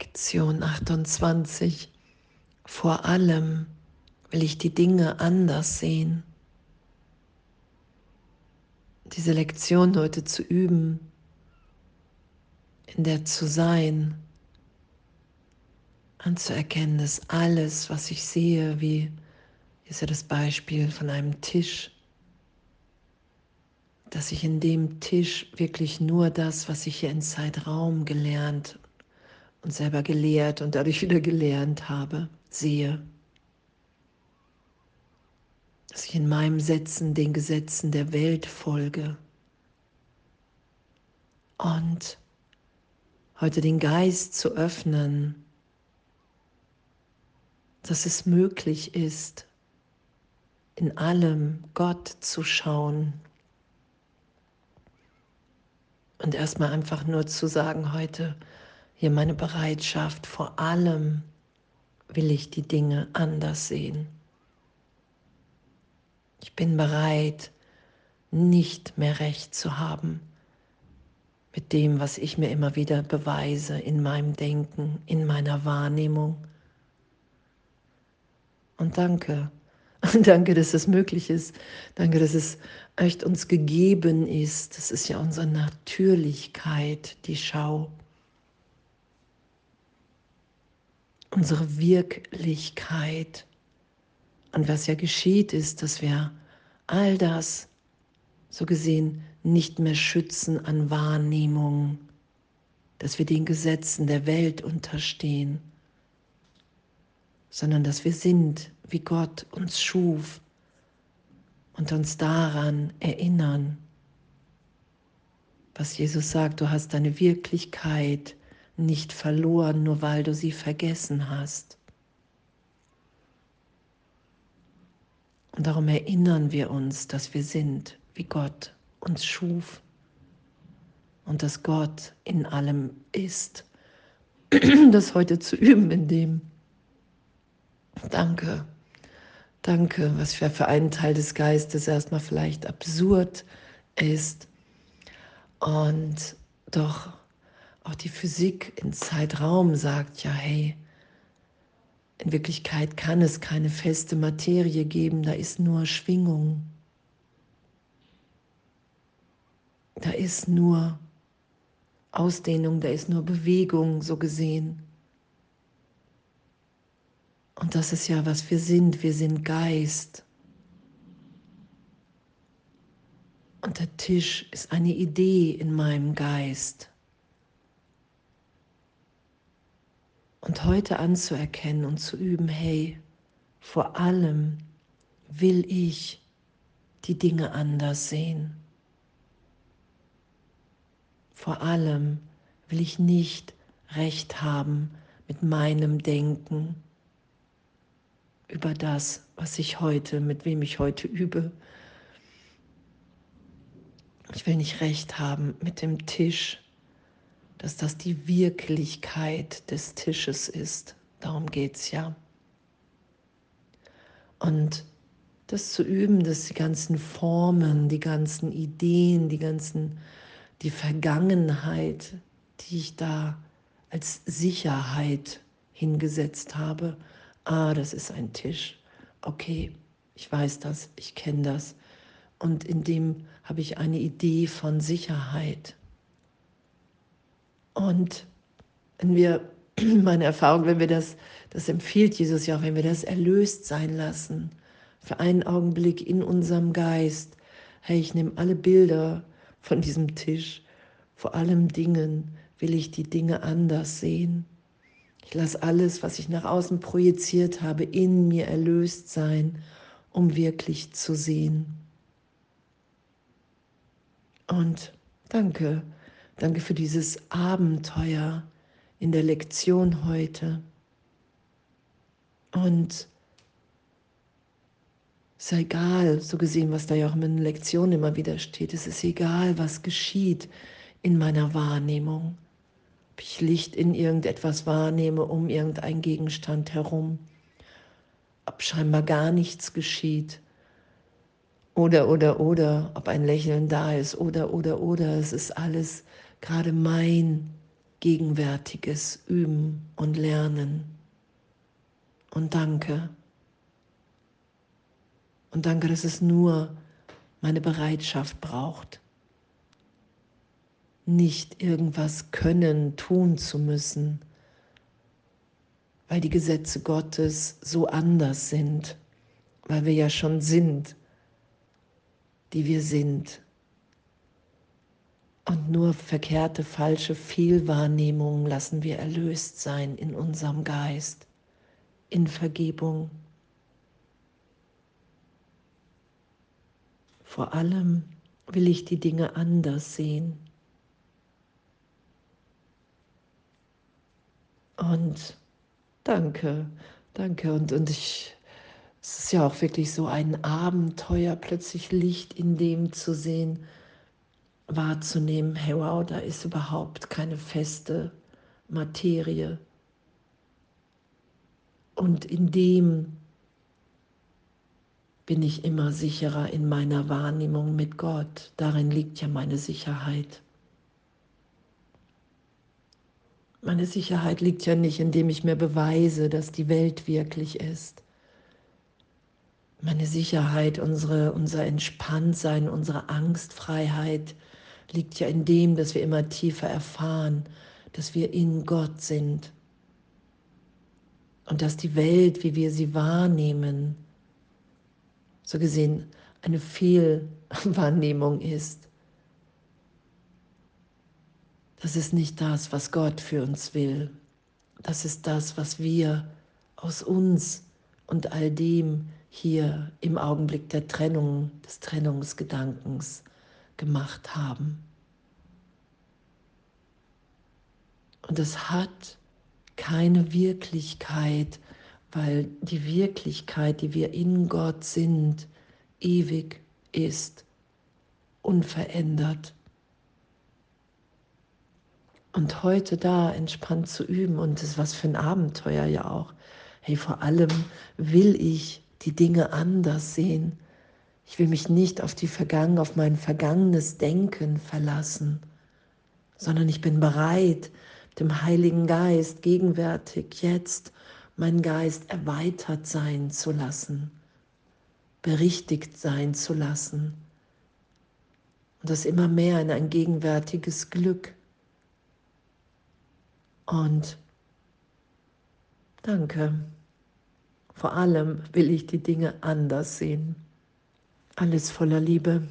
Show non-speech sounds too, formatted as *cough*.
Lektion 28. Vor allem will ich die Dinge anders sehen. Diese Lektion heute zu üben, in der zu sein, anzuerkennen, dass alles, was ich sehe, wie ist ja das Beispiel von einem Tisch, dass ich in dem Tisch wirklich nur das, was ich hier in Zeitraum gelernt und selber gelehrt und dadurch wieder gelernt habe, sehe. Dass ich in meinem Setzen den Gesetzen der Welt folge und heute den Geist zu öffnen, dass es möglich ist, in allem Gott zu schauen und erstmal einfach nur zu sagen heute, hier meine Bereitschaft, vor allem will ich die Dinge anders sehen. Ich bin bereit, nicht mehr recht zu haben mit dem, was ich mir immer wieder beweise in meinem Denken, in meiner Wahrnehmung. Und danke, *laughs* danke, dass es möglich ist. Danke, dass es echt uns gegeben ist. Das ist ja unsere Natürlichkeit, die Schau. Unsere Wirklichkeit. Und was ja geschieht, ist, dass wir all das, so gesehen, nicht mehr schützen an Wahrnehmung, dass wir den Gesetzen der Welt unterstehen, sondern dass wir sind, wie Gott uns schuf und uns daran erinnern, was Jesus sagt, du hast deine Wirklichkeit nicht verloren, nur weil du sie vergessen hast. Und darum erinnern wir uns, dass wir sind, wie Gott uns schuf und dass Gott in allem ist. *clears throat* Das heute zu üben in dem. Danke, danke, was für einen Teil des Geistes erstmal vielleicht absurd ist und doch auch die Physik in Zeitraum sagt ja, hey, in Wirklichkeit kann es keine feste Materie geben, da ist nur Schwingung. Da ist nur Ausdehnung, da ist nur Bewegung, so gesehen. Und das ist ja, was wir sind. Wir sind Geist. Und der Tisch ist eine Idee in meinem Geist. Und heute anzuerkennen und zu üben, hey, vor allem will ich die Dinge anders sehen. Vor allem will ich nicht recht haben mit meinem Denken über das, was ich heute, mit wem ich heute übe. Ich will nicht recht haben mit dem Tisch, dass das die Wirklichkeit des Tisches ist. Darum geht es ja. Und das zu üben, dass die ganzen Formen, die ganzen Ideen, die ganzen, die Vergangenheit, die ich da als Sicherheit hingesetzt habe, ah, das ist ein Tisch. Okay, ich weiß das, ich kenne das. Und in dem habe ich eine Idee von Sicherheit. Und wenn wir, *clears throat* meine Erfahrung, wenn wir das, das empfiehlt Jesus ja auch, wenn wir das erlöst sein lassen, für einen Augenblick in unserem Geist, hey, ich nehme alle Bilder von diesem Tisch, vor allem Dingen will ich die Dinge anders sehen. Ich lasse alles, was ich nach außen projiziert habe, in mir erlöst sein, um wirklich zu sehen. Und danke Danke für dieses Abenteuer in der Lektion heute. Und es ist egal, so gesehen, was da ja auch in den Lektionen immer wieder steht, es ist egal, was geschieht in meiner Wahrnehmung. Ob ich Licht in irgendetwas wahrnehme, um irgendeinen Gegenstand herum, ob scheinbar gar nichts geschieht, oder, oder, oder, ob ein Lächeln da ist, oder, oder, oder, es ist alles gerade mein Gegenwärtiges üben und lernen. Und danke. Und danke, dass es nur meine Bereitschaft braucht. Nicht irgendwas können, tun zu müssen, weil die Gesetze Gottes so anders sind, weil wir ja schon sind, die wir sind. Und nur verkehrte, falsche Fehlwahrnehmungen lassen wir erlöst sein in unserem Geist, in Vergebung. Vor allem will ich die Dinge anders sehen. Und Danke, danke. Und, und ich, es ist ja auch wirklich so ein Abenteuer, plötzlich Licht in dem zu sehen, wahrzunehmen, hey wow, da ist überhaupt keine feste Materie. Und in dem bin ich immer sicherer in meiner Wahrnehmung mit Gott. Darin liegt ja meine Sicherheit. Meine Sicherheit liegt ja nicht, indem ich mir beweise, dass die Welt wirklich ist. Meine Sicherheit, unsere, unser Entspanntsein, unsere Angstfreiheit liegt ja in dem, dass wir immer tiefer erfahren, dass wir in Gott sind und dass die Welt, wie wir sie wahrnehmen, so gesehen eine Fehlwahrnehmung ist. Das ist nicht das, was Gott für uns will. Das ist das, was wir aus uns und all dem hier im Augenblick der Trennung, des Trennungsgedankens gemacht haben. Und es hat keine Wirklichkeit, weil die Wirklichkeit, die wir in Gott sind, ewig ist, unverändert und heute da entspannt zu üben und das was für ein Abenteuer ja auch. Hey, vor allem will ich die Dinge anders sehen. Ich will mich nicht auf die Vergangen, auf mein vergangenes Denken verlassen, sondern ich bin bereit, dem Heiligen Geist gegenwärtig jetzt meinen Geist erweitert sein zu lassen, berichtigt sein zu lassen und das immer mehr in ein gegenwärtiges Glück und danke. Vor allem will ich die Dinge anders sehen. Alles voller Liebe.